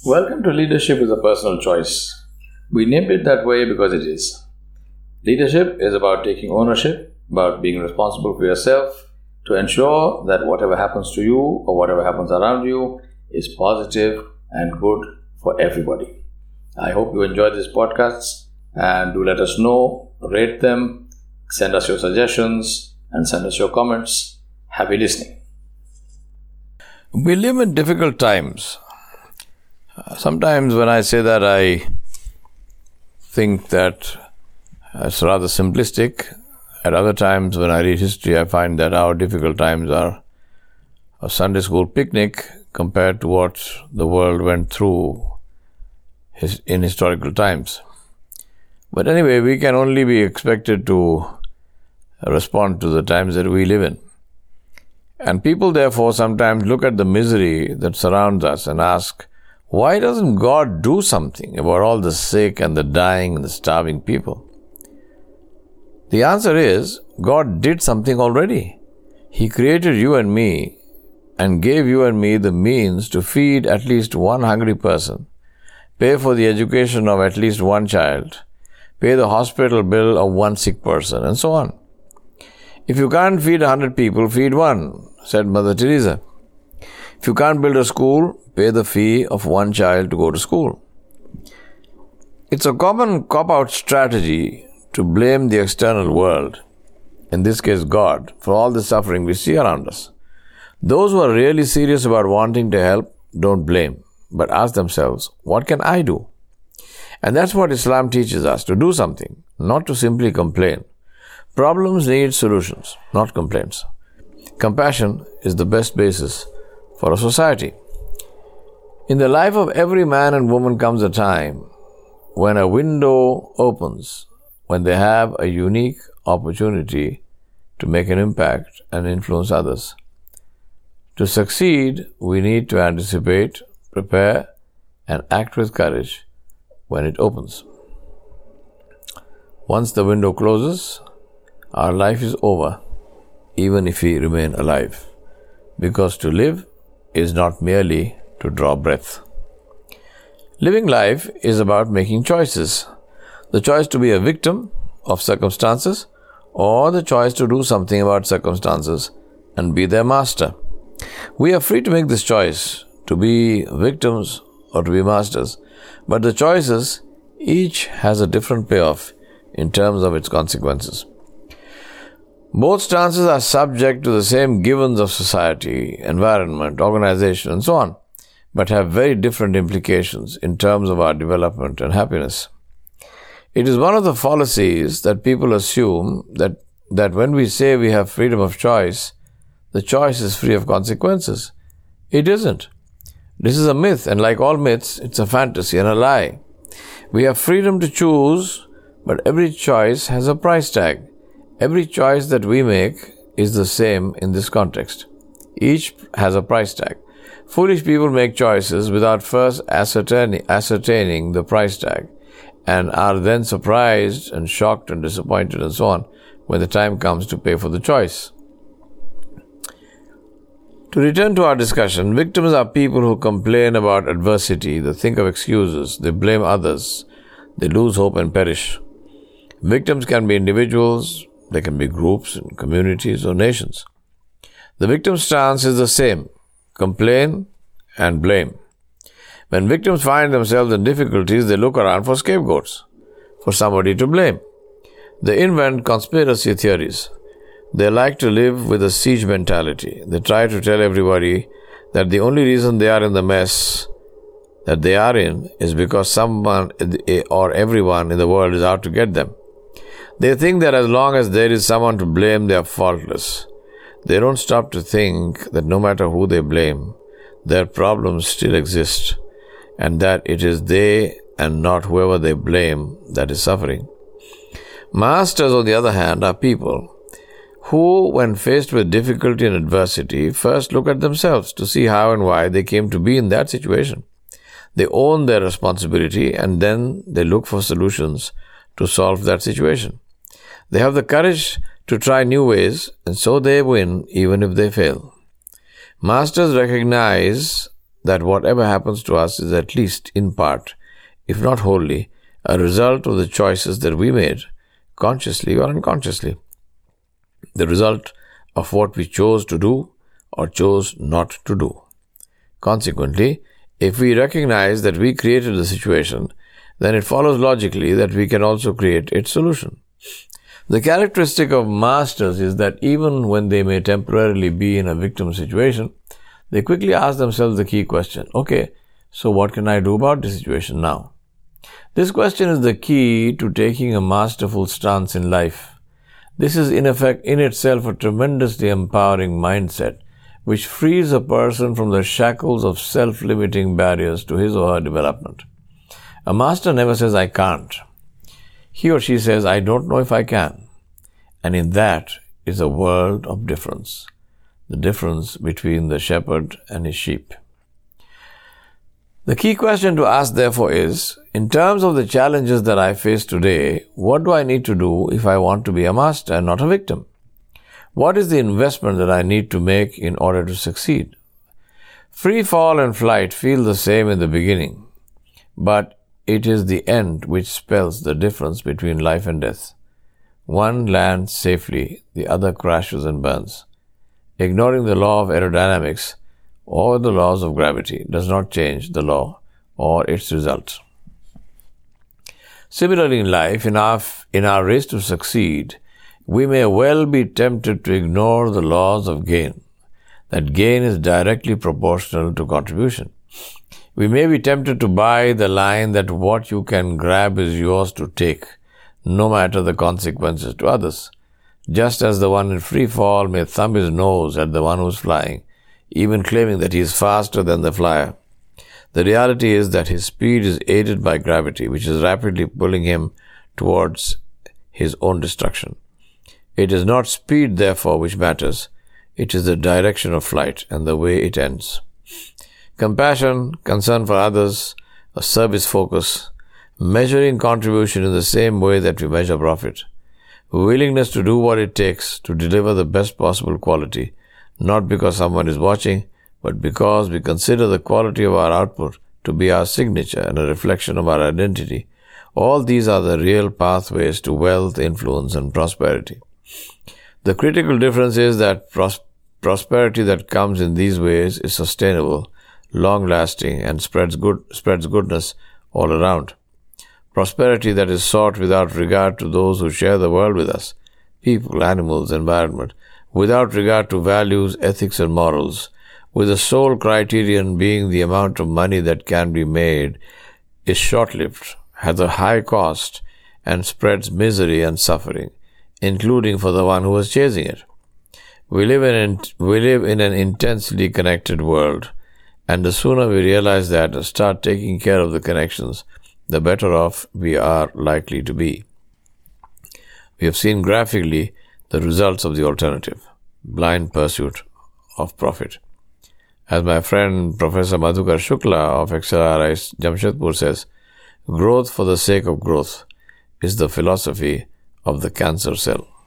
Welcome to Leadership is a Personal Choice. We named it that way because it is. Leadership is about taking ownership, about being responsible for yourself to ensure that whatever happens to you or whatever happens around you is positive and good for everybody. I hope you enjoy these podcasts and do let us know, rate them, send us your suggestions, and send us your comments. Happy listening. We live in difficult times. Uh, sometimes when I say that, I think that it's rather simplistic. At other times, when I read history, I find that our difficult times are a Sunday school picnic compared to what the world went through in historical times. But anyway, we can only be expected to respond to the times that we live in. And people, therefore, sometimes look at the misery that surrounds us and ask, why doesn't God do something about all the sick and the dying and the starving people? The answer is God did something already. He created you and me and gave you and me the means to feed at least one hungry person, pay for the education of at least one child, pay the hospital bill of one sick person, and so on. If you can't feed a hundred people, feed one, said Mother Teresa. If you can't build a school, pay the fee of one child to go to school. It's a common cop out strategy to blame the external world, in this case God, for all the suffering we see around us. Those who are really serious about wanting to help don't blame, but ask themselves, what can I do? And that's what Islam teaches us to do something, not to simply complain. Problems need solutions, not complaints. Compassion is the best basis for a society. In the life of every man and woman comes a time when a window opens, when they have a unique opportunity to make an impact and influence others. To succeed, we need to anticipate, prepare, and act with courage when it opens. Once the window closes, our life is over, even if we remain alive, because to live is not merely to draw breath. Living life is about making choices. The choice to be a victim of circumstances or the choice to do something about circumstances and be their master. We are free to make this choice to be victims or to be masters, but the choices each has a different payoff in terms of its consequences. Both stances are subject to the same givens of society, environment, organization, and so on but have very different implications in terms of our development and happiness. It is one of the fallacies that people assume that, that when we say we have freedom of choice, the choice is free of consequences. It isn't. This is a myth, and like all myths, it's a fantasy and a lie. We have freedom to choose, but every choice has a price tag. Every choice that we make is the same in this context. Each has a price tag. Foolish people make choices without first ascertaining, ascertaining the price tag and are then surprised and shocked and disappointed and so on when the time comes to pay for the choice. To return to our discussion, victims are people who complain about adversity, they think of excuses, they blame others, they lose hope and perish. Victims can be individuals, they can be groups, and communities, or nations. The victim's stance is the same complain, and blame. When victims find themselves in difficulties, they look around for scapegoats, for somebody to blame. They invent conspiracy theories. They like to live with a siege mentality. They try to tell everybody that the only reason they are in the mess that they are in is because someone eh, or everyone in the world is out to get them. They think that as long as there is someone to blame, they are faultless. They don't stop to think that no matter who they blame, their problems still exist, and that it is they and not whoever they blame that is suffering. Masters, on the other hand, are people who, when faced with difficulty and adversity, first look at themselves to see how and why they came to be in that situation. They own their responsibility and then they look for solutions to solve that situation. They have the courage to try new ways, and so they win even if they fail. Masters recognize that whatever happens to us is at least in part, if not wholly, a result of the choices that we made, consciously or unconsciously. The result of what we chose to do or chose not to do. Consequently, if we recognize that we created the situation, then it follows logically that we can also create its solution. The characteristic of masters is that even when they may temporarily be in a victim situation, they quickly ask themselves the key question okay, so what can I do about the situation now? This question is the key to taking a masterful stance in life. This is in effect in itself a tremendously empowering mindset which frees a person from the shackles of self-limiting barriers to his or her development. A master never says I can't. He or she says I don't know if I can. And in that is a world of difference. The difference between the shepherd and his sheep. The key question to ask, therefore, is in terms of the challenges that I face today, what do I need to do if I want to be a master and not a victim? What is the investment that I need to make in order to succeed? Free fall and flight feel the same in the beginning, but it is the end which spells the difference between life and death. One lands safely, the other crashes and burns. Ignoring the law of aerodynamics, or the laws of gravity does not change the law or its result. Similarly, in life, in our, in our race to succeed, we may well be tempted to ignore the laws of gain, that gain is directly proportional to contribution. We may be tempted to buy the line that what you can grab is yours to take, no matter the consequences to others. Just as the one in free fall may thumb his nose at the one who's flying, even claiming that he is faster than the flyer. The reality is that his speed is aided by gravity, which is rapidly pulling him towards his own destruction. It is not speed, therefore, which matters. It is the direction of flight and the way it ends. Compassion, concern for others, a service focus, measuring contribution in the same way that we measure profit, willingness to do what it takes to deliver the best possible quality not because someone is watching, but because we consider the quality of our output to be our signature and a reflection of our identity. All these are the real pathways to wealth, influence, and prosperity. The critical difference is that pros- prosperity that comes in these ways is sustainable, long lasting, and spreads good, spreads goodness all around. Prosperity that is sought without regard to those who share the world with us, people, animals, environment, without regard to values, ethics, and morals, with the sole criterion being the amount of money that can be made, is short lived, has a high cost, and spreads misery and suffering, including for the one who is chasing it. We live in, we live in an intensely connected world, and the sooner we realize that and start taking care of the connections, the better off we are likely to be. We have seen graphically the results of the alternative blind pursuit of profit. As my friend Professor Madhukar Shukla of XLRI Jamshedpur says, growth for the sake of growth is the philosophy of the cancer cell.